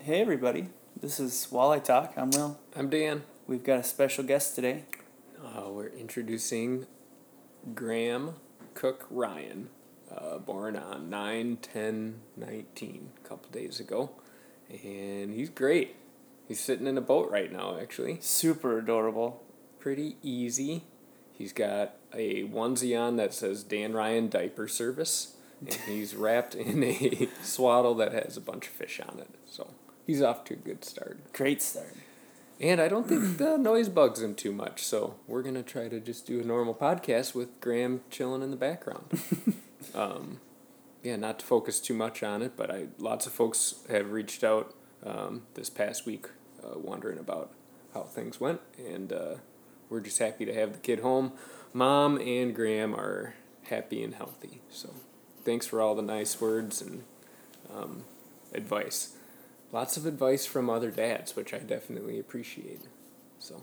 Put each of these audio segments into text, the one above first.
Hey everybody, this is Walleye Talk. I'm Will. I'm Dan. We've got a special guest today. Uh, we're introducing Graham Cook Ryan, uh, born on 9 10 19, a couple days ago. And he's great. He's sitting in a boat right now, actually. Super adorable. Pretty easy. He's got a onesie on that says Dan Ryan Diaper Service, and he's wrapped in a swaddle that has a bunch of fish on it. So he's off to a good start. Great start. And I don't think the noise bugs him too much, so we're gonna try to just do a normal podcast with Graham chilling in the background. um, yeah, not to focus too much on it, but I lots of folks have reached out um, this past week, uh, wondering about how things went, and uh, we're just happy to have the kid home. Mom and Graham are happy and healthy, so thanks for all the nice words and um, advice lots of advice from other dads, which I definitely appreciate. So,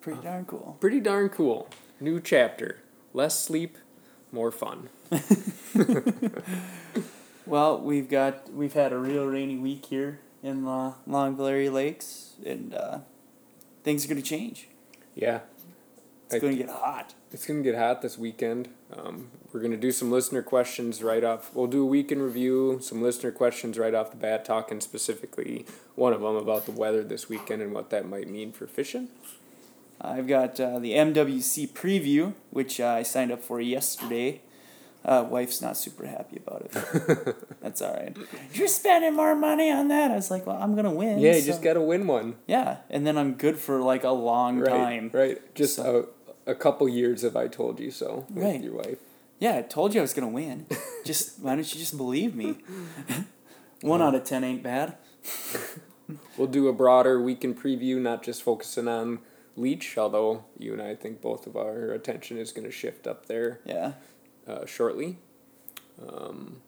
Pretty darn cool. pretty darn cool. New chapter. Less sleep, more fun. Well, we've got we've had a real rainy week here in the Longville area lakes, and uh, things are gonna change. Yeah, It's gonna get hot. it's going to get hot this weekend. Um, we're going to do some listener questions right off. We'll do a week in review, some listener questions right off the bat, talking specifically one of them about the weather this weekend and what that might mean for fishing. I've got uh, the MWC preview, which uh, I signed up for yesterday. Uh, wife's not super happy about it. That's all right. You're spending more money on that. I was like, well, I'm gonna win. Yeah, you so- just got to win one. Yeah, and then I'm good for like a long Right, time. right. Just So- a, couple years of I told you so with Right. your wife. Yeah, I told you I was gonna win. just why don't you just believe me? One out of ten ain't bad. We'll do a broader weekend preview, not just focusing on Leech, although you and I think both of our attention is going to shift up there Yeah. uh, shortly. Um,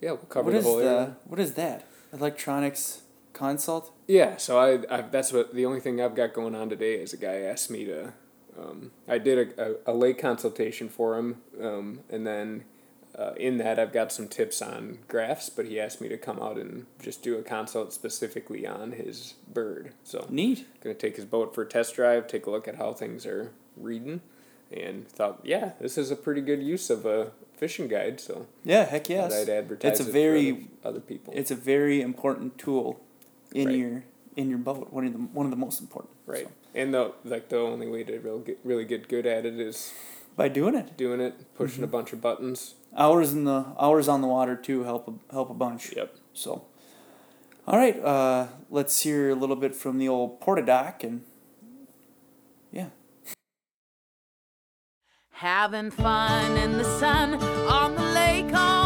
yeah, we'll cover What the is whole the area. what is that? Electronics consult? Yeah, so I, I that's what the only thing I've got going on today is a guy asked me to. Um, I did a, a, a late consultation for him, um, and then uh, in that I've got some tips on graphs, but he asked me to come out and just do a consult specifically on his bird. So Neat. gonna take his boat for a test drive, take a look at how things are reading, and thought, yeah, this is a pretty good use of a fishing guide. So Yeah, heck yes. I'd advertise It's a very other, other people. it's a very important tool in Right. your in your boat. One of the one of the most important. Right. So, And the like the only way to real get, really get good at it is by doing it, doing it, pushing Mm-hmm. a bunch of buttons. hours in the hours on the water too help a, help a bunch. Yep. So, all right, uh, let's hear a little bit from the old Portadoc and yeah. Having fun in the sun on the lake all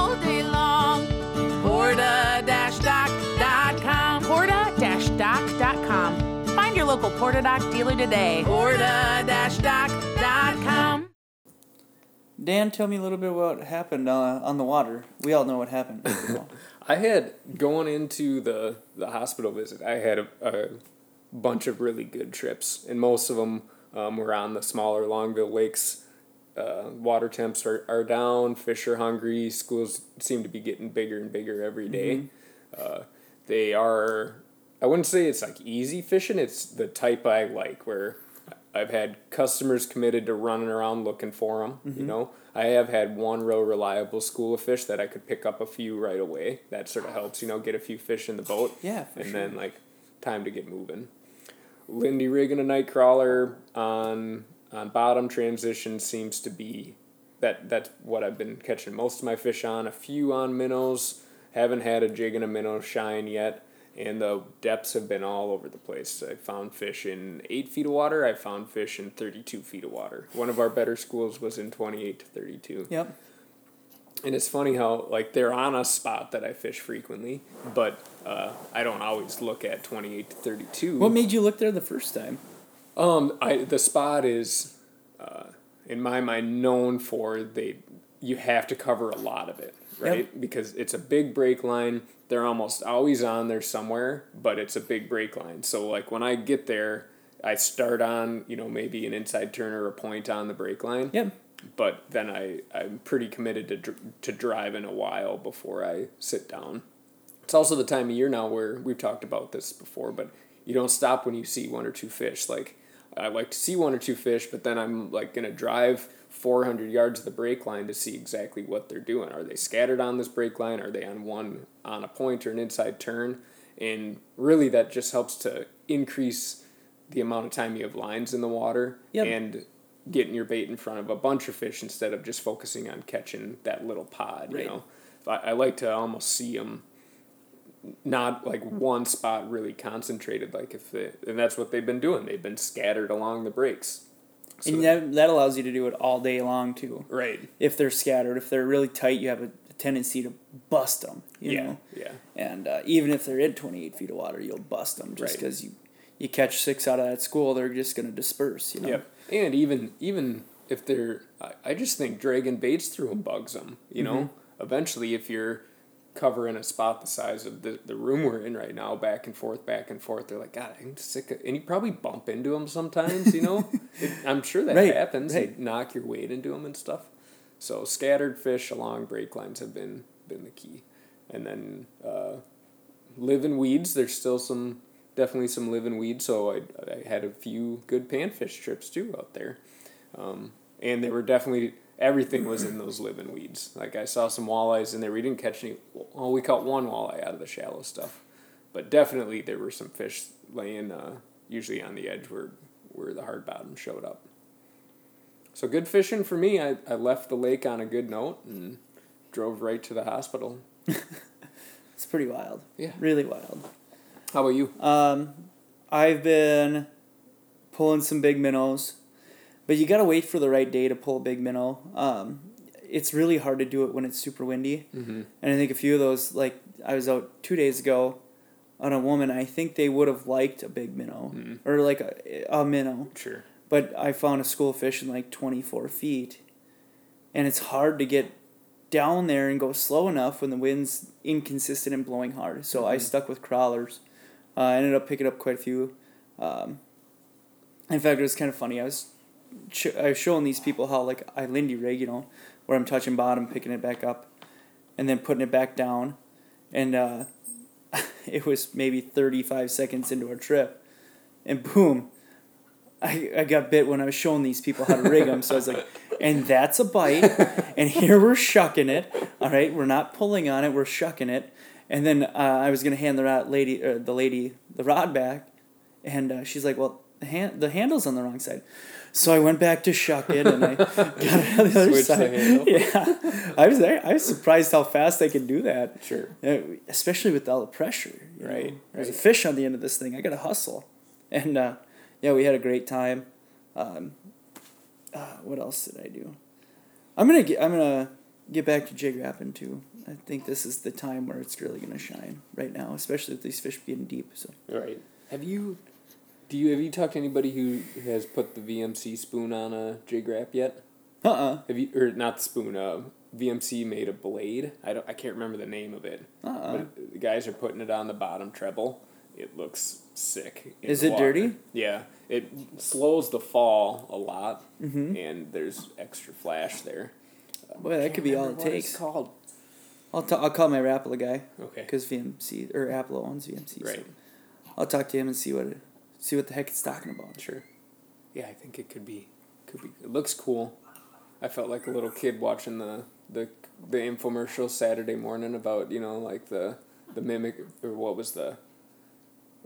Portadoc dealer today. Porta-doc.com. Dan, tell me a little bit about what happened uh, on the water. We all know what happened. I had going into the the hospital visit. I had a, a bunch of really good trips, and most of them um, were on the smaller Longville lakes. Uh, water temps are, are down. Fish are hungry. Schools seem to be getting bigger and bigger every day. Uh, they are. I wouldn't say it's like easy fishing. It's the type I like, where I've had customers committed to running around looking for them. You mm-hmm. know, I have had one real reliable school of fish that I could pick up a few right away. That sort of helps, you know, get a few fish in the boat. Yeah, for and sure. then like time to get moving. Lindy rigging a night crawler on on bottom transition seems to be that that's what I've been catching most of my fish on. A few on minnows. Haven't had a jig and a minnow shine yet. And the depths have been all over the place. I found fish in eight feet of water. I found fish in thirty-two feet of water. One of our better schools was in twenty-eight to thirty-two. yep. And it's funny how like they're on a spot that I fish frequently, but uh, I don't always look at twenty eight to thirty two. What made you look there the first time? Um, I the spot is, uh, in my mind, known for they. You have to cover a lot of it, right? Because it's a big break line. They're almost always on there somewhere, but it's a big break line. So like when I get there, I start on you know maybe an inside turn or a point on the break line. Yep. But then I I'm pretty committed to dr- to driving a while before I sit down. It's also the time of year now where we've talked about this before, but you don't stop when you see one or two fish. Like I like to see one or two fish, but then I'm like gonna drive 400 yards of the break line to see exactly what they're doing. Are they scattered on this break line? Are they on one on a point or an inside turn? And really, that just helps to increase the amount of time you have lines in the water Yep. and getting your bait in front of a bunch of fish instead of just focusing on catching that little pod. Right. You know, I, I like to almost see them not like one spot really concentrated. Like if they, and that's what they've been doing. They've been scattered along the breaks. So and that, that allows you to do it all day long too. right. If they're scattered, if they're really tight, you have a, tendency to bust them. You yeah. know, Yeah. and uh, even if they're in twenty eight feet of water, you'll bust them just Right. because you you catch six out of that school, they're just gonna disperse. You know. Yep. And even even if they're, I, I just think dragon baits through them bugs them. You know, eventually if you're covering a spot the size of the, the room we're in right now, back and forth, back and forth, they're like, God, I'm sick of, and you probably bump into them sometimes. You know, it, I'm sure that Right, happens. right. You knock your weight into them and stuff. So scattered fish along break lines have been been the key, and then uh, in weeds. There's still some definitely some live in weeds. So I, I had a few good panfish trips too out there, um, and they were definitely everything was in those living weeds. Like I saw some walleyes in there. We didn't catch any. Well, we caught one walleye out of the shallow stuff, but definitely there were some fish laying uh, usually on the edge where where the hard bottom showed up. So good fishing for me. I, I left the lake on a good note and drove right to the hospital. It's pretty wild. Yeah. Really wild. How about you? Um, I've been pulling some big minnows, but you gotta wait for the right day to pull a big minnow. Um, it's really hard to do it when it's super windy, Mm-hmm. and I think a few of those, like I was out two days ago on a woman. I think they would have liked a big minnow Mhm. or like a, a minnow, Sure. but I found a school of fish in like twenty four feet, and it's hard to get down there and go slow enough when the wind's inconsistent and blowing hard. So I Mhm. stuck with crawlers. Uh, I ended up picking up quite a few. Um, in fact, it was kind of funny. I was sh- I was showing these people how like I Lindy rig, you know, where I'm touching bottom, picking it back up, and then putting it back down, and uh, it was maybe thirty five seconds into our trip, and boom. I, I got bit when I was showing these people how to rig them. So I was like, and that's a bite. And here we're shucking it. All right, we're not pulling on it. We're shucking it. And then uh, I was gonna hand the rod lady, or the lady, the rod back, and uh, she's like, "Well, the hand, the handle's on the wrong side." So I went back to shuck it, and I got it on the other Switched side. handle. Yeah, I was there. I was surprised how fast they could do that. Sure. Especially with all the pressure. you know. Right, There's a fish on the end of this thing. I got to hustle. And uh, yeah, we had a great time. Um, uh, what else did I do? I'm gonna get. I'm gonna get back to jig wrapping too. I think this is the time where it's really gonna shine right now, especially with these fish being deep. So Right. Have you? Do you have you talked to anybody who has put the VMC spoon on a jig wrap yet? uh uh Have you or not the spoon? Uh, VMC made a blade. I don't. I can't remember the name of it. uh uh But the guys are putting it on the bottom treble. It looks sick. in Is the it water. dirty? Yeah. It slows the fall a lot, Mhm. and there's extra flash there. Boy, that could be all it Remember what it's takes. called. I'll t- I'll call my Rapala guy Okay. because VMC Rapala owns VMC. Right. So I'll talk to him and see what it, see what the heck it's talking about. Sure. Yeah, I think it could be could be it looks cool. I felt like a little kid watching the the the infomercial Saturday morning about, you know, like the the mimic or what was the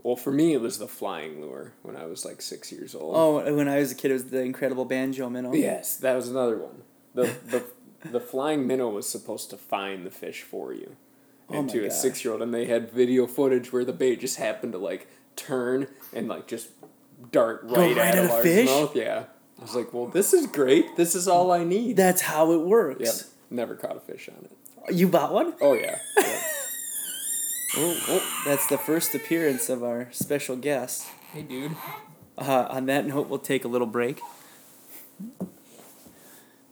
well, for me, it was the flying lure when I was like six years old. Oh, when I was a kid, it was the Incredible Banjo Minnow. Yes, that was another one. The the the flying minnow was supposed to find the fish for you. Oh And my to a six year old, and they had video footage where the bait just happened to like turn and like just dart right, right at, at a a fish? mouth. Yeah, I was like, well, this is great. This is all I need. That's how it works. Yep. Never caught a fish on it. You bought one? Oh yeah. Yep. Oh, oh, that's the first appearance of our special guest. hey, dude. Uh, on that note, we'll take a little break.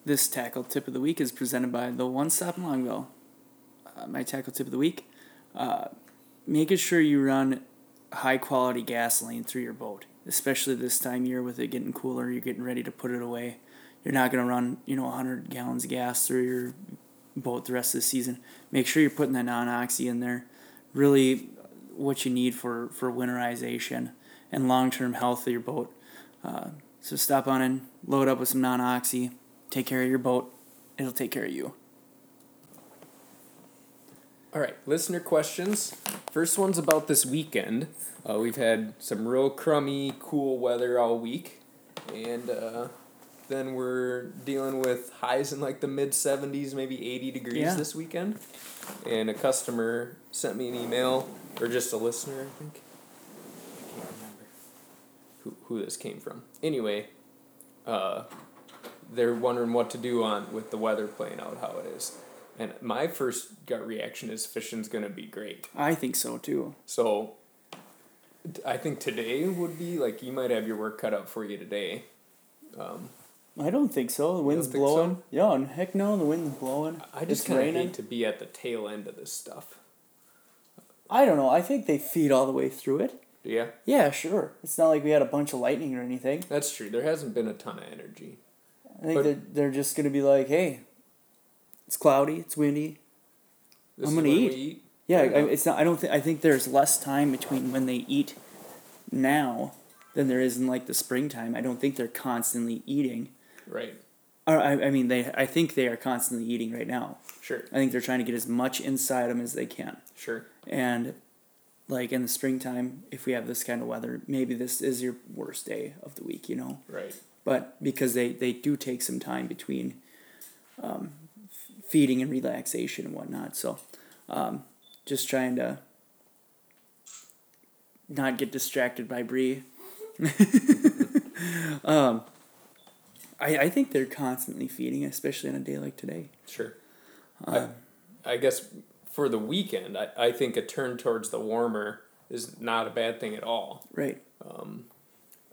This tackle tip of the week is presented by the One Stop in Longville. Uh, my tackle tip of the week: uh, making sure you run high quality gasoline through your boat, especially this time of year with it getting cooler. You're getting ready to put it away. You're not gonna run you know 100 gallons of gas through your boat the rest of the season. Make sure you're putting that non oxy in there. really what you need for for winterization and long term health of your boat. Uh, so stop on and load up with some non oxy. Take care of your boat. It'll take care of you. All right, listener questions. First one's about this weekend. Uh, we've had some real crummy, cool weather all week, and uh, then we're dealing with highs in like the mid 70s, maybe 80 degrees Yeah. this weekend. And a customer sent me an email, or just a listener, I think. I can't remember who, who this came from. Anyway, uh, they're wondering what to do on with the weather playing out how it is. And my first gut reaction is fishing's gonna be great. I think so too. So I think today would be like you might have your work cut out for you today. Um, I don't think so. The wind's think so? blowing. Yeah, and heck no, the wind's blowing. I just kind of hate to be at the tail end of this stuff. I don't know. I think they feed all the way through it. Yeah, Yeah, sure. It's not like we had a bunch of lightning or anything. that's true. There hasn't been a ton of energy. I think But- they're, they're just going to be like, hey, it's cloudy, it's windy. This I'm gonna eat. Eat. Yeah, I, it's not. I don't think. I think there's less time between when they eat now than there is in like the springtime. I don't think they're constantly eating. Right. Or I, I mean, they. I think they are constantly eating right now. Sure. I think they're trying to get as much inside them as they can. Sure. And like in the springtime, if we have this kind of weather, maybe this is your worst day of the week. You know. Right. but because they, they do take some time between um, feeding and relaxation and whatnot. So um, just trying to not get distracted by Bree. um, I, I think they're constantly feeding, especially on a day like today. Sure. Uh, I, I guess for the weekend, I, I think a turn towards the warmer is not a bad thing at all. Right.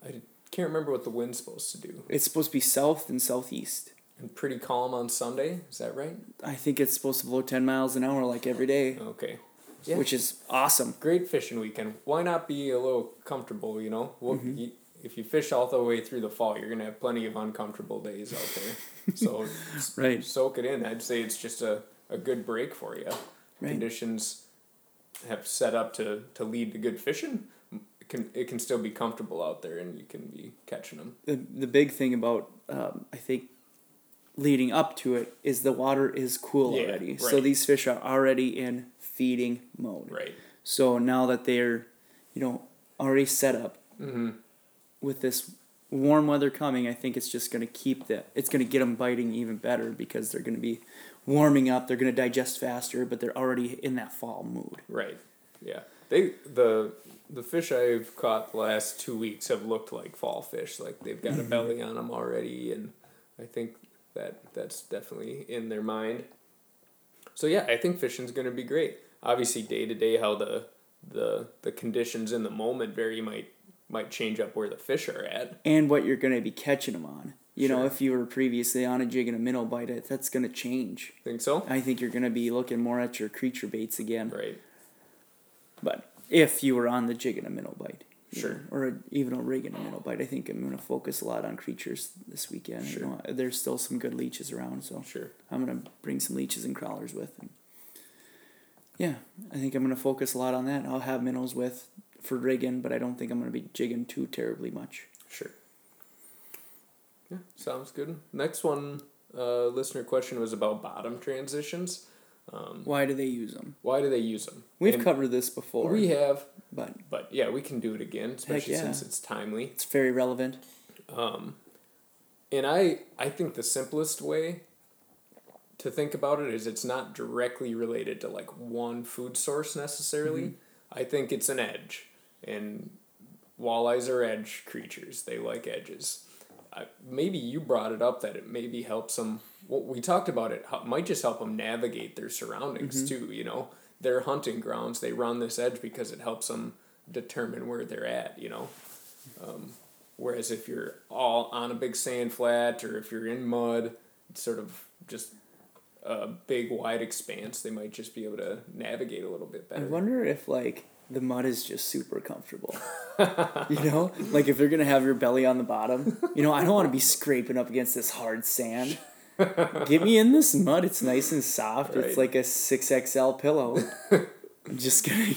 I can't remember what the wind's supposed to do. It's supposed to be south and southeast. And pretty calm on Sunday. Is that right? I think it's supposed to blow 10 miles an hour like every day, Okay. Yeah. which is awesome. Great fishing weekend. Why not be a little comfortable? You know, what you, if you fish all the way through the fall, you're gonna have plenty of uncomfortable days out there. so Right. soak it in. I'd say it's just a, a good break for you. Right. Conditions have set up to, to lead to good fishing. It can it can still be comfortable out there, and you can be catching them. the the big thing about um, I think leading up to it is the water is cool Yeah, already. So these fish are already in feeding mode. Right. So now that they're, you know, already set up Mm-hmm. with this warm weather coming, I think it's just going to keep the it's going to get them biting even better because they're going to be warming up. They're going to digest faster, but they're already in that fall mood. Right. Yeah. They the the fish I've caught the last two weeks have looked like fall fish. Like they've got a belly on them already, and I think that that's definitely in their mind. So yeah, I think fishing's gonna be great. Obviously, day to day, how the the the conditions in the moment vary might might change up where the fish are at. And what you're going to be catching them on. You know, if you were previously on a jig and a minnow bite, it that's going to change. Think so? I think you're going to be looking more at your creature baits again. Right. But if you were on the jig and a minnow bite, Sure. or a, even a rig and a minnow bite, I think I'm going to focus a lot on creatures this weekend. Sure. You know, there's still some good leeches around, so Sure. I'm going to bring some leeches and crawlers with. And yeah, I think I'm going to focus a lot on that. I'll have minnows with for rigging, but I don't think I'm going to be jigging too terribly much. Sure. Yeah, sounds good. Next one, uh, listener question was about bottom transitions. Um, Why do they use them? why do they use them? We've And covered this before, We have, but but yeah, we can do it again, especially yeah. since it's timely. it's very relevant. Um, and I, I think the simplest way to think about it is it's not directly related to like one food source necessarily. I think it's an edge, and walleyes are edge creatures. They like edges. I, maybe you brought it up that it maybe helps them. Well, we talked about it. How, might just help them navigate their surroundings too. You know, their hunting grounds. They run this edge because it helps them determine where they're at. You know. Um, Whereas if you're all on a big sand flat or if you're in mud, sort of just a big wide expanse. They might just be able to navigate a little bit better. I wonder if like the mud is just super comfortable. you know, like if they're gonna have your belly on the bottom, you know, I don't want to be scraping up against this hard sand. Get me in this mud. It's nice and soft. Right. It's like a six XL pillow. I'm just kidding.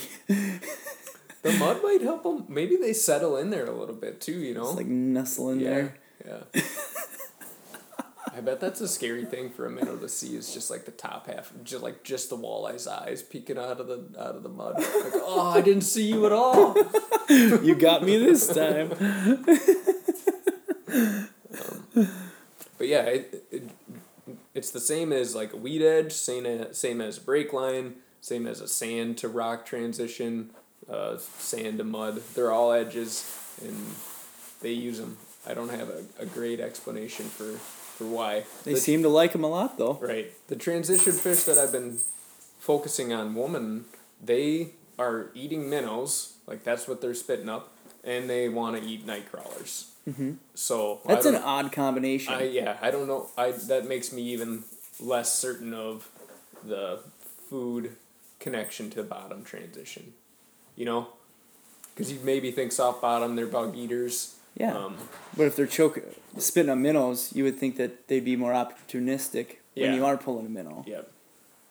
The mud might help them. Maybe they settle in there a little bit too. You know. It's like nestle in yeah. there. Yeah. I bet that's a scary thing for a minnow to see is just like the top half, just like just the walleye's eyes peeking out of the out of the mud. Like, oh, I didn't see you at all. You got me this time. But yeah, it, it, it's the same as like a weed edge, same as, same as break line, same as a sand to rock transition, uh, sand to mud. They're all edges, and they use them. I don't have a, a great explanation for, for why. They The- seem to like them a lot though. Right. The transition fish that I've been focusing on woman, they are eating minnows, like that's what they're spitting up, and they want to eat night crawlers. Mm-hmm. So That's an odd combination. I yeah, I don't know. I that makes me even less certain of the food connection to bottom transition. You know, because you maybe think soft bottom they're bug eaters. Yeah. Um, but if they're choking, spitting on minnows, you would think that they'd be more opportunistic Yeah. when you are pulling a minnow. Yep.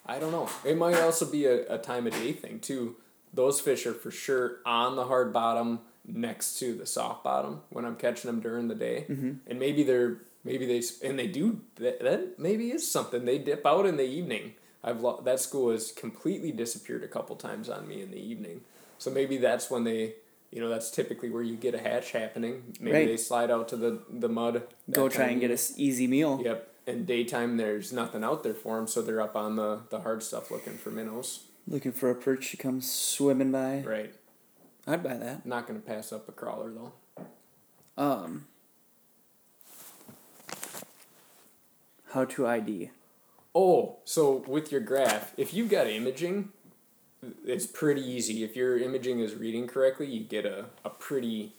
I don't know. It might also be a, a time of day thing too. Those fish are for sure on the hard bottom next to the soft bottom when I'm catching them during the day, mm-hmm. and maybe they're maybe they s- and they do that, that maybe is something they dip out in the evening. I've lo- that school has completely disappeared a couple times on me in the evening, so maybe that's when they. You know that's typically where you get a hatch happening. Maybe Right. they slide out to the, the mud. Go try and get year. a s- easy meal. Yep. And daytime, there's nothing out there for them, so they're up on the, the hard stuff looking for minnows. Looking for a perch to come swimming by. Right. I'd buy that. Not going to pass up a crawler, though. Um, how to ID? Oh, so with your graph, if you've got imaging, it's pretty easy. If your imaging is reading correctly, you get a, a pretty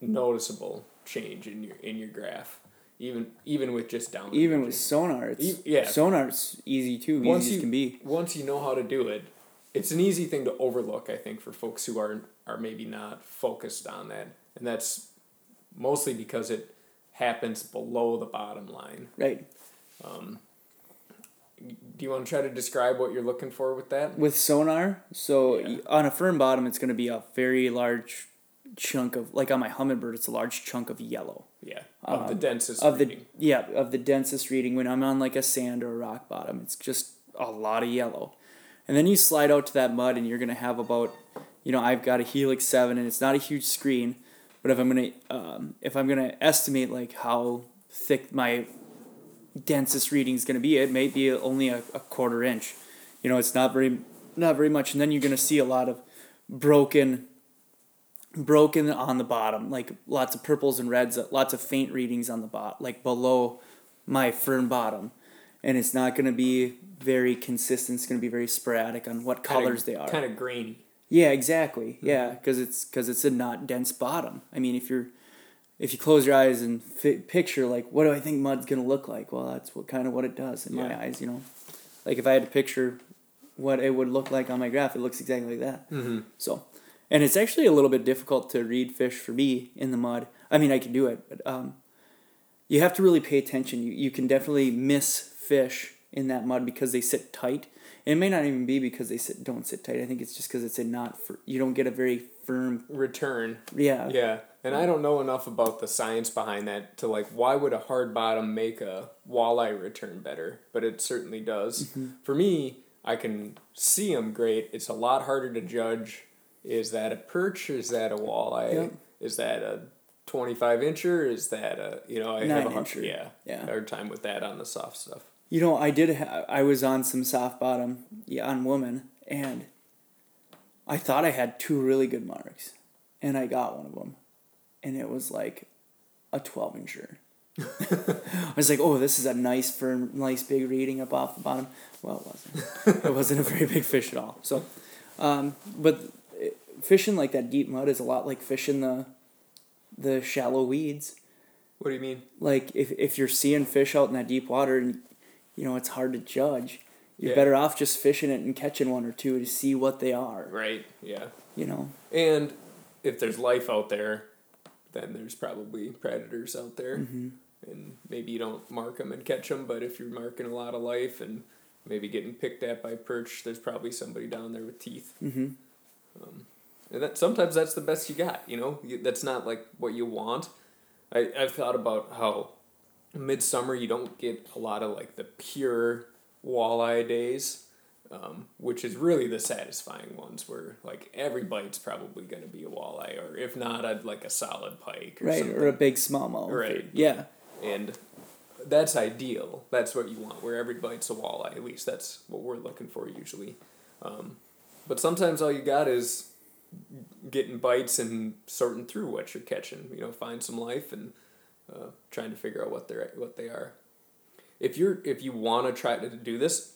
noticeable change in your in your graph. Even even with just down. Even imaging. with sonar, it's E- yeah. sonar's easy too. once easy you can be. once you know how to do it, it's an easy thing to overlook. I think for folks who are are maybe not focused on that, and that's mostly because it happens below the bottom line. Right. Um, Do you want to try to describe what you're looking for with that? With sonar, so Yeah. on a firm bottom, it's going to be a very large chunk of, like on my Humminbird, it's a large chunk of yellow. Yeah, of the densest Of the reading. yeah, of the densest reading when I'm on like a sand or a rock bottom, it's just a lot of yellow. And then you slide out to that mud and you're gonna have about you know, I've got a Helix seven and it's not a huge screen, but if I'm gonna um, if I'm gonna estimate like how thick my densest reading is gonna be, it may be only a, a quarter inch. You know, it's not very not very much, and then you're gonna see a lot of broken broken on the bottom, like lots of purples and reds, lots of faint readings on the bot, like below my firm bottom, and it's not going to be very consistent. It's going to be very sporadic on what colors they are. Kind of grainy. Yeah, exactly. Hmm. Yeah, because it's because it's a not dense bottom. I mean, if you're if you close your eyes and fi- picture like what do I think mud's gonna look like? Well, that's what kind of what it does in my eyes. You know, like if I had to picture what it would look like on my graph, it looks exactly like that. Mm-hmm. So, and it's actually a little bit difficult to read fish for me in the mud. I mean, I can do it, but um, you have to really pay attention. You you can definitely miss fish in that mud because they sit tight. And it may not even be because they sit don't sit tight. I think it's just because it's a not for you don't get a very firm. Return. Yeah. Yeah, and I don't know enough about the science behind that to like why would a hard bottom make a walleye return better, but it certainly does. Mm-hmm. For me, I can see them great. It's a lot harder to judge. Is that a perch? Is that a walleye? Yep. Is that a twenty five incher? Is that a you know I have a hard, yeah Yeah. hard time with that on the soft stuff. You know, I did. Ha- I was on some soft bottom, yeah, on woman, and I thought I had two really good marks, and I got one of them, and it was like a twelve incher. I was like, "Oh, this is a nice firm, nice big reading up off the bottom." Well, it wasn't. it wasn't a very big fish at all. So, um, but uh, fishing like that deep mud is a lot like fishing the the shallow weeds What do you mean? like if, if you're seeing fish out in that deep water and you know it's hard to judge you're Yeah. better off just fishing it and catching one or two to see what they are Right. Yeah. you know And if there's life out there, then there's probably predators out there. Mm-hmm. And maybe you don't mark them and catch them, but if you're marking a lot of life and maybe getting picked at by perch. There's probably somebody down there with teeth. Mm-hmm. Um, and that sometimes that's the best you got. You know, You- that's not like what you want. I I've thought about how midsummer you don't get a lot of like the pure walleye days, um, which is really the satisfying ones where like every bite's probably gonna be a walleye, or if not, I'd like a solid pike, or Right, something. or a big smallmouth. Right. Yeah. and that's ideal. That's what you want, where every bite's a walleye. At least that's what we're looking for usually. Um, but sometimes all you got is getting bites and sorting through what you're catching. You know, find some life and uh, trying to figure out what they're what they are. If you're if you want to try to do this,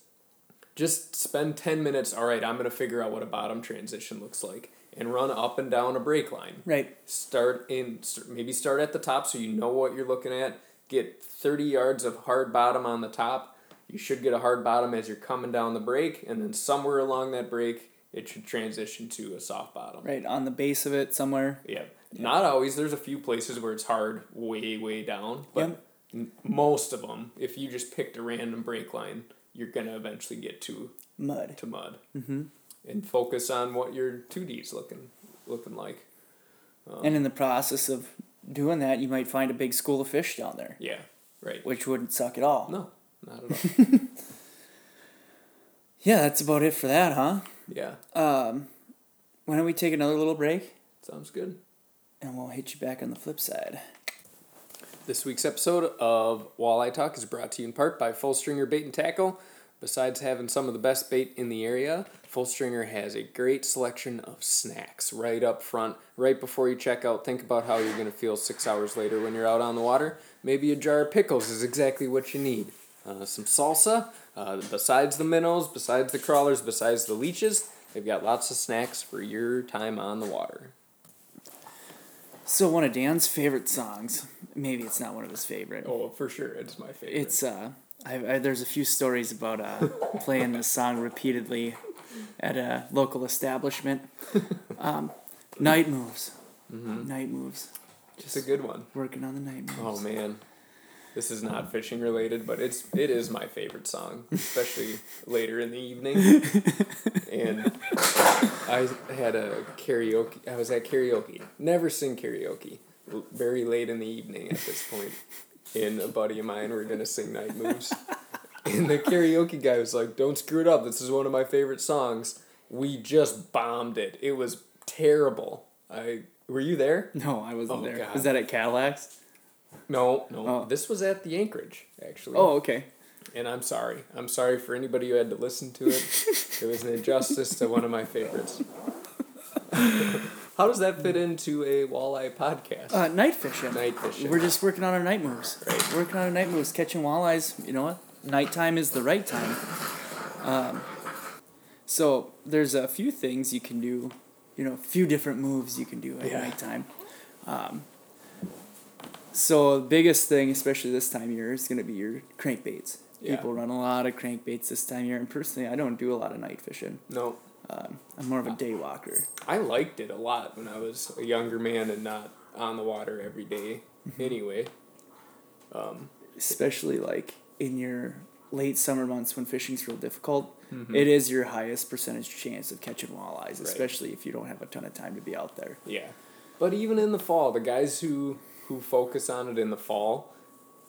just spend ten minutes. All right, I'm gonna figure out what a bottom transition looks like and run up and down a break line Right. start in maybe start at the top so you know what you're looking at get 30 yards of hard bottom on the top you should get a hard bottom as you're coming down the break and then somewhere along that break it should transition to a soft bottom Right on the base of it somewhere. yeah not always there's a few places where it's hard way way down but Yep. most of them if you just picked a random break line you're gonna eventually get to Mud. to mud Mm-hmm. and focus on what your 2d's looking looking like And in the process of doing that, you might find a big school of fish down there, yeah right which wouldn't suck at all. no not at all Yeah, that's about it for that, huh? Yeah, Um, why don't we take another little break sounds good. and we'll hit you back on the flip side. This week's episode of Walleye Talk is brought to you in part by Full Stringer Bait and Tackle. Besides having some of the best bait in the area, Full Stringer has a great selection of snacks right up front. Right before you check out, think about how you're going to feel six hours later when you're out on the water. Maybe a jar of pickles is exactly what you need. Uh, some salsa, uh, besides the minnows, besides the crawlers, besides the leeches, they've got lots of snacks for your time on the water. So one of Dan's favorite songs, maybe it's not one of his favorite. Oh, for sure, it's my favorite. It's uh, I, I there's a few stories about uh playing this song repeatedly at a local establishment. Um, night moves, night moves. just a good one. Working on the night moves. Oh man, this is not fishing related, but it's it is my favorite song, especially later in the evening. and I had a karaoke. I was at karaoke. Never sing karaoke. Very late in the evening at this point. and a buddy of mine were gonna sing "Night Moves," and the karaoke guy was like, "Don't screw it up. This is one of my favorite songs." We just bombed it. It was terrible. I were you there? No, I wasn't Oh, there. God. Was that at Cadillacs? No, no. Oh. This was at the Anchorage, actually. Oh, okay. And I'm sorry. I'm sorry for anybody who had to listen to it. it was an injustice to one of my favorites. How does that fit into a walleye podcast? Uh, night fishing. Night fishing. We're just working on our night moves. Right. Working on our night moves, catching walleyes. You know what? Nighttime is the right time. Um, so there's a few things you can do. You know, a few different moves you can do at Yeah. nighttime. Um, so the biggest thing, especially this time of year, is going to be your crankbaits. Yeah. People run a lot of crankbaits this time of year, and personally, I don't do a lot of night fishing. no. Um, I'm more of a day walker. I liked it a lot when I was a younger man and not on the water every day Mm-hmm. anyway. Um, especially like in your late summer months when fishing's real difficult, Mhm. it is your highest percentage chance of catching walleyes, Right. especially if you don't have a ton of time to be out there. yeah. But even in the fall, the guys who who focus on it in the fall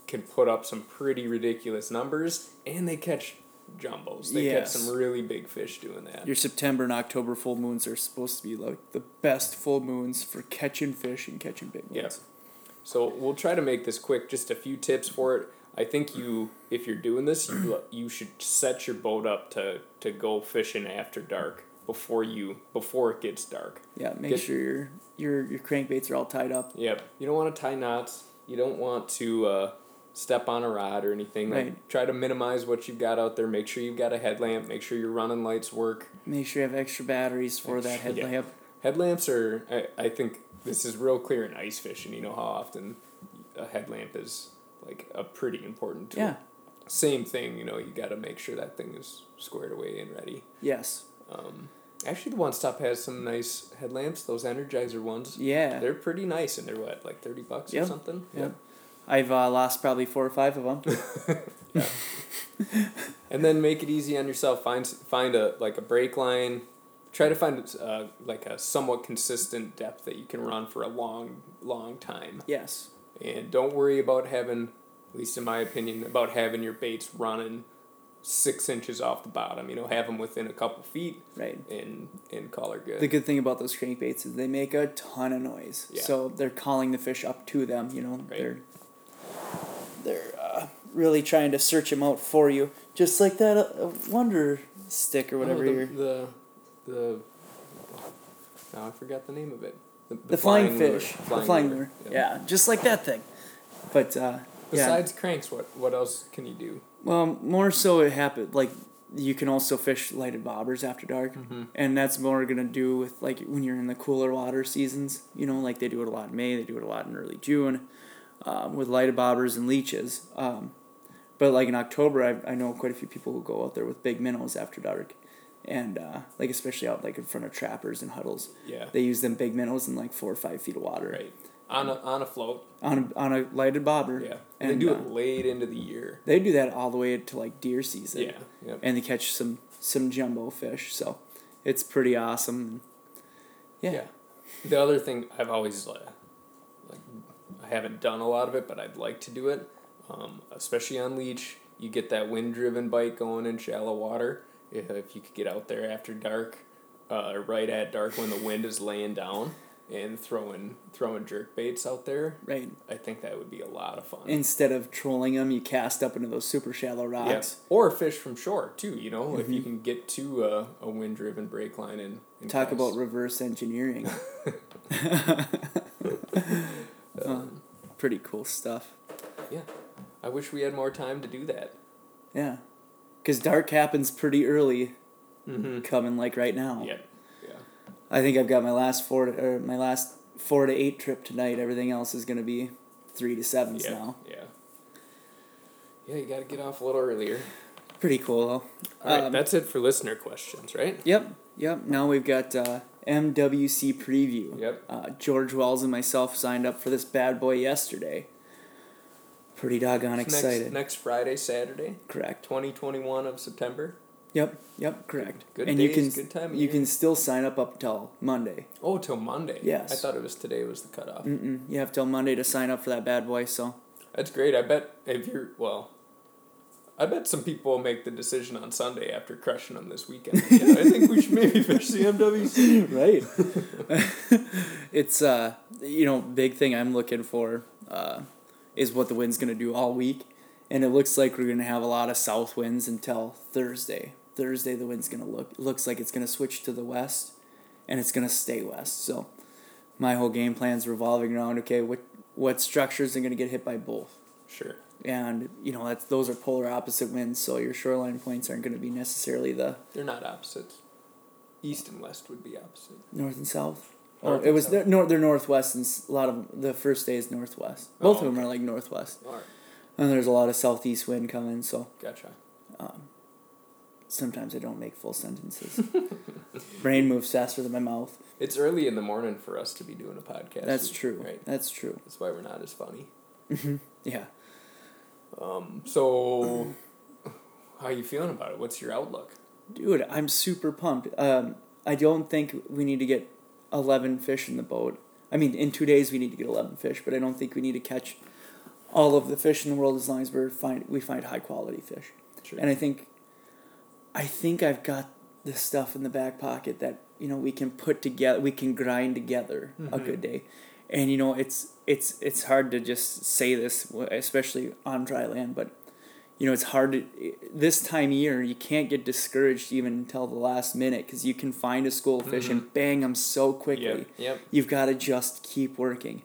can put up some pretty ridiculous numbers and they catch jumbos. They Yes. catch some really big fish doing that. Your September and October full moons are supposed to be like the best full moons for catching fish and catching big ones. Yep. So we'll try to make this quick. Just a few tips for it. I think you, if you're doing this, you you should set your boat up to to go fishing after dark before you before it gets dark. Yeah, make Get- sure your your your crankbaits are all tied up. Yep. You don't want to tie knots. You don't want to uh, step on a rod or anything. Like, Right. Try to minimize what you've got out there. Make sure you've got a headlamp. Make sure your running lights work. Make sure you have extra batteries for that Yeah. headlamp. Headlamps are. I, I think this is real clear in ice fishing. You know how often a headlamp is like a pretty important tool. Yeah. Same thing. You know you got to make sure that thing is squared away and ready. Yes. Um, actually, the One Stop has some nice headlamps. Those Energizer ones. Yeah. They're pretty nice, and they're what like thirty bucks or Yep. something. Yep. I've uh, lost probably four or five of them. and then make it easy on yourself. Find find a like a break line. Try to find uh, like a somewhat consistent depth that you can run for a long long time. yes. And don't worry about having, at least in my opinion, about having your baits running six inches off the bottom. You know, have them within a couple feet Right. and and call her good. The good thing about those crankbaits is they make a ton of noise. Yeah. So they're calling the fish up to them. You know, Right. they're they're uh, really trying to search them out for you, just like that uh, wonder stick or whatever. Oh, the, you're, the the now I forgot the name of it. The, the, flying, lure. fish, the flying lure. Yeah. just like that thing. But uh, yeah, Besides cranks, what what else can you do? Well, more so it happened like you can also fish lighted bobbers after dark, Mm-hmm. and that's more gonna do with like when you're in the cooler water seasons. You know, like they do it a lot in May, they do it a lot in early June, um, with lighted bobbers and leeches. Um, but like in October, I I know quite a few people who go out there with big minnows after dark, and uh, like especially out like in front of trappers and huddles. Yeah. They use them big minnows in like four or five feet of water Right. On a on a float. on a, on a lighted bobber. Yeah. and they do uh, it late into the year. They do that all the way to like deer season. Yeah. Yep. And they catch some some jumbo fish, so it's pretty awesome. Yeah. Yeah. The other thing I've always uh, like, I haven't done a lot of it, but I'd like to do it, um, especially on leech. You get that wind driven bite going in shallow water. If, if you could get out there after dark, uh, right at dark when the wind is laying down, and throwing throwing jerk baits out there, Right. I think that would be a lot of fun. Instead of trolling them, you cast up into those super shallow rocks. Yeah. Or fish from shore too. You know, if you can get to a, a wind driven break line and, and Talk cast. about reverse engineering. Uh, pretty cool stuff. yeah. I wish we had more time to do that. Yeah. Because dark happens pretty early, Mm-hmm. coming like right now. Yeah. I think I've got my last four to, or my last four to eight trip tonight. Everything else is gonna be three to sevens Yeah. now. Yeah. Yeah, you got to get off a little earlier. Pretty cool though. All right, Um, that's it for listener questions, right? Yep, yep. Now we've got uh, MWC preview. Yep. Uh, George Wells and myself signed up for this bad boy yesterday. Pretty doggone excited. Next, next Friday, Saturday, Correct. 2021 of September. Yep, yep. Correct. Good and days, you can good time of you year. can still sign up up till Monday. Oh, till Monday. Yes. I thought it was today was the cutoff. Mm-mm. You have till Monday to sign up for that bad boy. So That's great. I bet if you're well, I bet some people will make the decision on Sunday after crushing them this weekend. yeah, I think we should maybe fish the MWC. right. it's uh you know big thing I'm looking for uh, is what the wind's gonna do all week, and it looks like we're gonna have a lot of south winds until Thursday. Thursday the wind's gonna look looks like it's gonna switch to the west, and it's gonna stay west. So my whole game plan's revolving around okay what what structures are gonna get hit by both. Sure. And you know that's those are polar opposite winds, so your shoreline points aren't going to be necessarily the They're not opposites. East and west would be opposite. north and south. North oh, it was south. they're, they're northwest, and a lot of the first day is northwest. Oh, Both of them are like northwest, All right. and there's a lot of southeast wind coming. So Gotcha. um, sometimes I don't make full sentences. Brain moves faster than my mouth. It's early in the morning for us to be doing a podcast. That's true. Right. That's true. That's why we're not as funny. Yeah. Um. So, how are you feeling about it? What's your outlook? Dude, I'm super pumped. Um, I don't think we need to get 11 fish in the boat. I mean, in two days we need to get 11 fish, but I don't think we need to catch all of the fish in the world as long as we're find we find high quality fish. Sure. And I think, I think I've got the stuff in the back pocket that you know we can put together. We can grind together a Mhm. good day, and you know it's it's it's hard to just say this, especially on dry land, but you know it's hard to this time of year you can't get discouraged even until the last minute because you can find a school of fish and bang them so quickly Yep. Yep. you've got to just keep working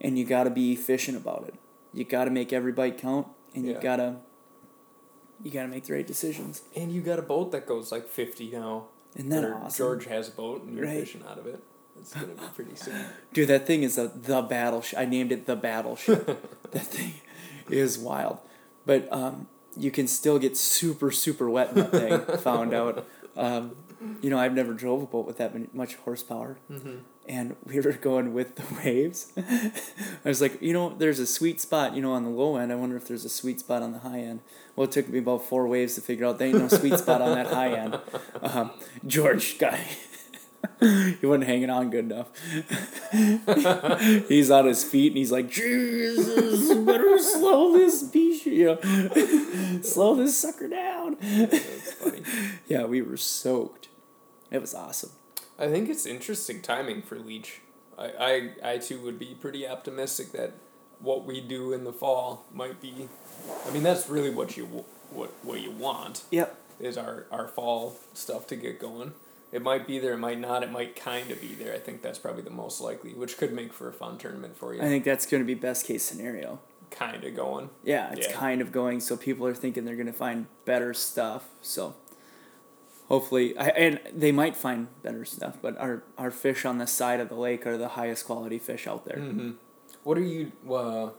and you got to be efficient about it you got to make every bite count and you got to you got to make the right decisions And you got a boat that goes like fifty now. isn't that awesome George has a boat, and you're Right. fishing out of it. It's gonna be pretty soon. dude that thing is a, the battleship i named it the battleship that thing is wild but um, you can still get super super wet in that thing found out um, you know, I've never drove a boat with that many, much horsepower. Mm-hmm. And we were going with the waves. I was like, you know, there's a sweet spot, you know, on the low end. I wonder if there's a sweet spot on the high end. Well, it took me about four waves to figure out there ain't no sweet spot on that high end. Um, George guy, he wasn't hanging on good enough. he's on his feet and he's like, Jesus, better slow this piece, you know, slow this sucker down. Yeah, we were soaked. It was awesome. I think it's interesting timing for Leech. I, I, I too would be pretty optimistic that what we do in the fall might be. I mean, that's really what you what what you want Yep. is our our fall stuff to get going. It might be there, it might not. It might kind of be there. I think that's probably the most likely, which could make for a fun tournament for you. I think that's going to be best case scenario. kind of going. Yeah, it's Yeah. kind of going. So people are thinking they're going to find better stuff. So hopefully, I, and they might find better stuff. But our our fish on the side of the lake are the highest quality fish out there. Mm-hmm. What are you? Uh,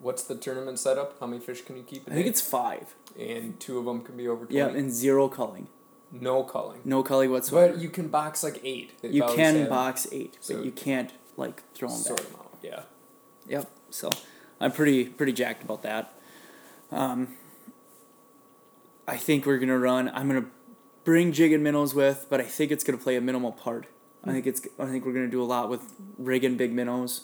what's the tournament setup? How many fish can you keep? I think it's five. and two of them can be over twenty. Yeah, and zero culling. no culling. No culling whatsoever. But you can box like eight. You can box eight, So- but you can't like throw them sort them out. Yeah. Yep. So I'm pretty pretty jacked about that. Um, I think we're gonna run. I'm gonna bring jig and minnows with, but I think it's gonna play a minimal part. I think it's. I think we're gonna do a lot with rigging big minnows,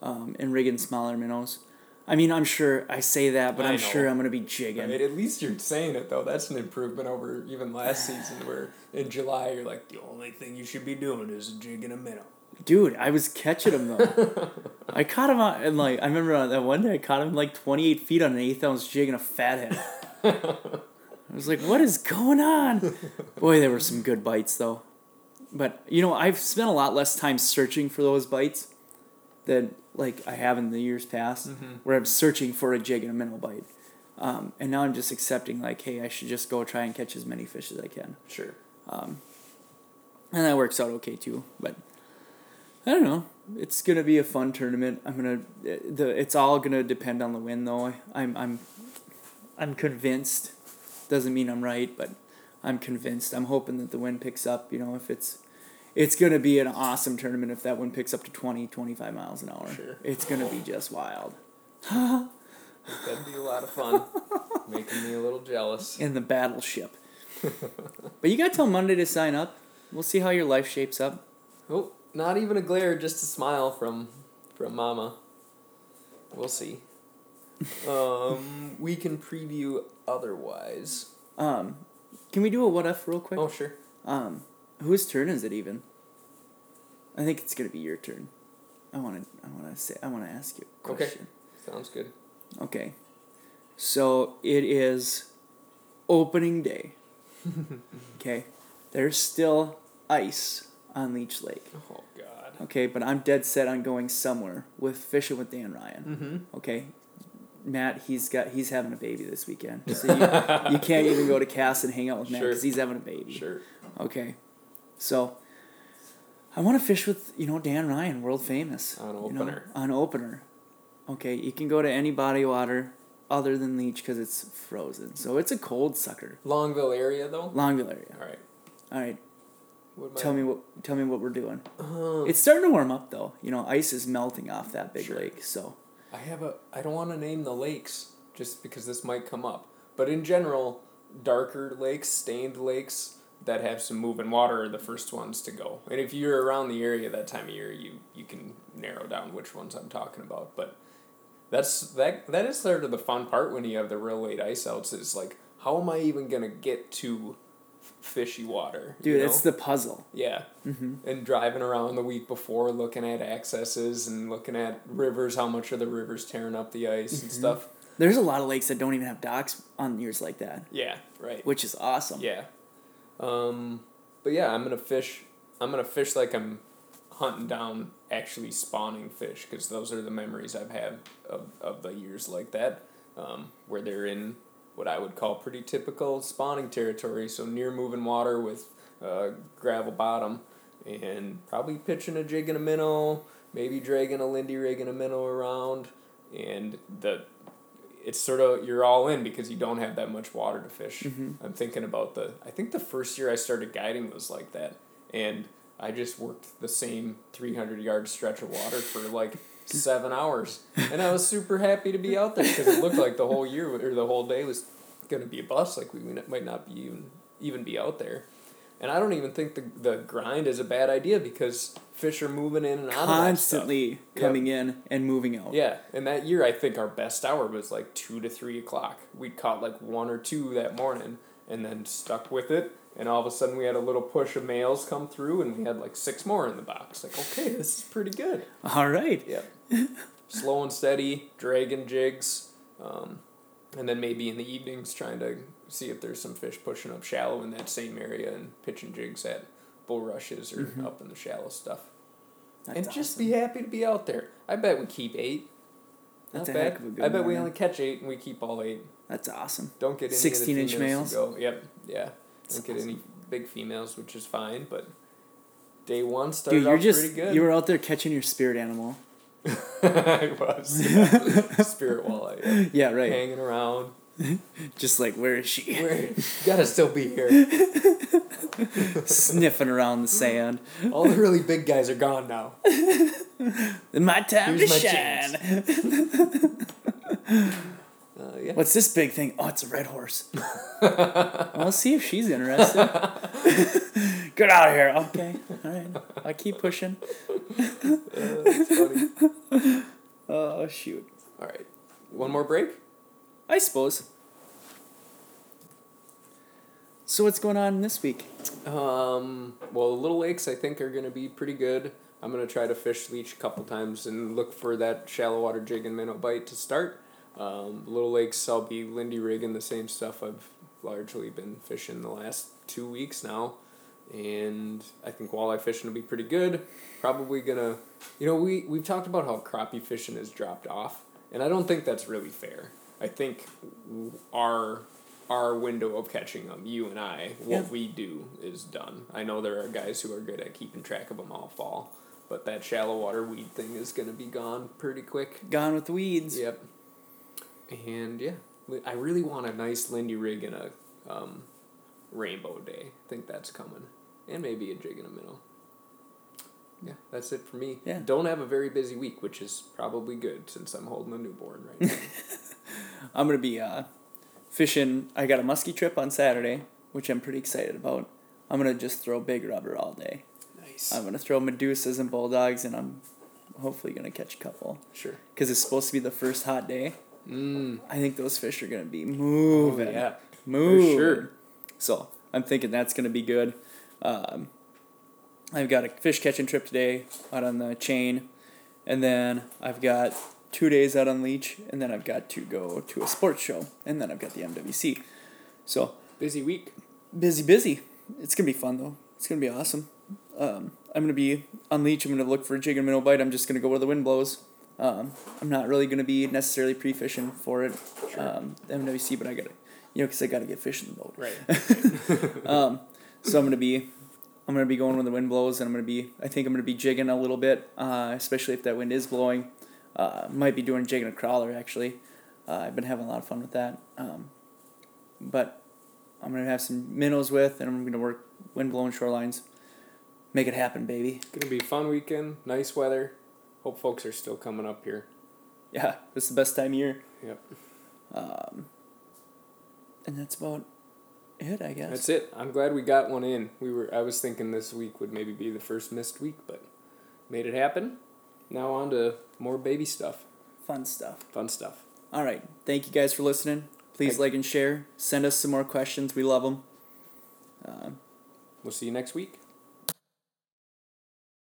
um, and rigging smaller minnows. I mean, I'm sure I say that, but I I'm know. sure I'm gonna be jigging. Right, at least you're saying it though. That's an improvement over even last season, where in July you're like, the only thing you should be doing is jigging a minnow. Dude, I was catching him though. I caught him on, and like I remember that one day I caught him like 28 feet on an eighth ounce jig and a fathead. I was like, what is going on? Boy, there were some good bites though. But you know, I've spent a lot less time searching for those bites than like I have in the years past, mm-hmm. where I'm searching for a jig and a minnow bite. Um, and now I'm just accepting like, hey, I should just go try and catch as many fish as I can Sure. Um, and that works out okay too. But I don't know. It's gonna be a fun tournament. I'm gonna eh, the. It's all gonna depend on the win, though. I'm I'm I'm convinced. Doesn't mean I'm right, but I'm convinced. I'm hoping that the wind picks up. You know, if it's it's gonna be an awesome tournament if that wind picks up to 20, 25 miles an hour. Sure. It's gonna be just wild. That'd be a lot of fun. Making me a little jealous. In the battleship. but you got till Monday to sign up. We'll see how your life shapes up. Oh, not even a glare, just a smile from from Mama. We'll see. Um, we can preview otherwise. Um, can we do a what if real quick? Oh, sure. Um, whose turn is it even? I think it's gonna be your turn. I wanna I wanna say I wanna ask you a Okay. question. Sounds good. Okay. So it is opening day. okay. There's still ice on Leech Lake. Oh God. Okay, but I'm dead set on going somewhere with fishing with Dan Ryan. Mm-hmm. Okay. Matt, he's got he's having a baby this weekend, so you, you can't even go to Cass and hang out with Matt Sure. because he's having a baby. Sure. Okay. So I want to fish with, you know, Dan Ryan, world famous. On you know, opener. on opener. Okay, you can go to any body of water other than Leech because it's frozen. So it's a cold sucker. Longville area though. Longville area. All right. All right, am I- tell me what tell me what we're doing. Uh, It's starting to warm up though. You know, ice is melting off that big Sure. lake. So I have a. I don't want to name the lakes just because this might come up, but in general, darker lakes, stained lakes that have some moving water are the first ones to go. And if you're around the area that time of year, you you can narrow down which ones I'm talking about. But that's that. That is sort of the fun part when you have the real late ice outs. Is like, how am I even gonna get to fishy water? dude, know? it's the puzzle. Yeah. Mm-hmm. And driving around the week before, looking at accesses and looking at rivers, how much are the rivers tearing up the ice and Mhm. stuff. There's a lot of lakes that don't even have docks on years like that, Yeah, right. which is awesome. Yeah. Um, but yeah, I'm gonna fish. I'm gonna fish like I'm hunting down actually spawning fish because those are the memories I've had of, of the years like that, um, where they're in what I would call pretty typical spawning territory. So near moving water with uh, gravel bottom, and probably pitching a jig and a minnow, maybe dragging a Lindy rig and a minnow around, and the it's sort of you're all in because you don't have that much water to fish. Mm-hmm. I'm thinking about the I think the first year I started guiding was like that, and I just worked the same three hundred yard stretch of water for like seven hours, and I was super happy to be out there because it looked like the whole year or the whole day was gonna be a bust. Like we might not be even even be out there. And I don't even think the, the grind is a bad idea because fish are moving in and out of that stuff. Constantly coming in and moving out. Yeah, and that year I think our best hour was like two to three o'clock. We caught like one or two that morning, and then stuck with it. And all of a sudden we had a little push of males come through, and we had like six more in the box. Like, okay, this is pretty good. All right. Yep. Slow and steady, dragging jigs, um, and then maybe in the evenings trying to see if there's some fish pushing up shallow in that same area and pitching jigs at bulrushes or up in the shallow stuff. That's and just awesome. be happy to be out there. I bet we keep eight. That's Not a bad. heck of a good I bet we only catch eight and we keep all eight. That's awesome. Don't get any 16 of the inch males? Go. Yep. Yeah. Don't get any big females, which is fine. But day one started Dude, you're off just pretty good. you were out there catching your spirit animal. I was. yeah. Spirit walleye. Yeah. Yeah, right. Hanging around. Just like where is she? Where gotta still be here. Sniffing around the sand. All the really big guys are gone now. My time Here's to my shine. Yeah. What's this big thing? Oh, it's a red horse. well, let's see if she's interested. Get out of here. Okay. All right. I keep pushing. Uh. Oh, shoot. All right. One more break. I suppose. So, what's going on this week? Um, well, the Little Lakes I think are gonna be pretty good. I'm gonna try to fish leech a couple times and look for that shallow water jig and minnow bite to start. Um, Little Lakes I'll be Lindy rigging the same stuff I've largely been fishing the last two weeks now, and I think walleye fishing will be pretty good. Probably gonna, you know, we we've talked about how crappie fishing has dropped off, and I don't think that's really fair. I think our our window of catching them, you and I, what Yeah. we do is done. I know there are guys who are good at keeping track of them all fall, but that shallow water weed thing is gonna be gone pretty quick. Gone with the weeds. Yep. And yeah, I really want a nice Lindy rig and a um, rainbow day. I think that's coming, and maybe a jig in a minnow. Yeah, that's it for me. Yeah. Don't have a very busy week, which is probably good since I'm holding a newborn right now. I'm going to be uh, fishing. I got a muskie trip on Saturday, which I'm pretty excited about. I'm going to just throw big rubber all day. nice. I'm going to throw Medussas and Bulldawgs, and I'm hopefully going to catch a couple. sure. Because it's supposed to be the first hot day. Mm. I think those fish are going to be moving. Oh, yeah. moving. sure. So I'm thinking that's going to be good. Um, I've got a fish catching trip today out on the chain, and then I've got two days out on leech, and then I've got to go to a sports show, and then I've got the MWC. So Busy week. busy, busy. It's gonna be fun though. It's gonna be awesome. Um, I'm gonna be on leech. I'm gonna look for a jig and minnow bite. I'm just gonna go where the wind blows. Um, I'm not really gonna be necessarily pre fishing for it. Sure. Um, MWC, but I gotta, you know, because I gotta get fish in the boat. Right. Um, so I'm gonna be, I'm gonna be going when the wind blows, and I'm gonna be. I think I'm gonna be jigging a little bit, uh, especially if that wind is blowing. Uh, might be doing jigging a crawler actually. Uh, I've been having a lot of fun with that. Um, but I'm gonna have some minnows with, and I'm gonna work wind blowing shorelines. Make it happen, baby. Gonna be a fun weekend. Nice weather. Hope folks are still coming up here. Yeah, this is the best time of year. Yep. Um, and that's about it, I guess. That's it. I'm glad we got one in. We were. I was thinking this week would maybe be the first missed week, but made it happen. Now on to more baby stuff, Fun stuff. fun stuff. All right. Thank you guys for listening. Please Thank- like and share. Send us some more questions. We love them. Um, We'll see you next week.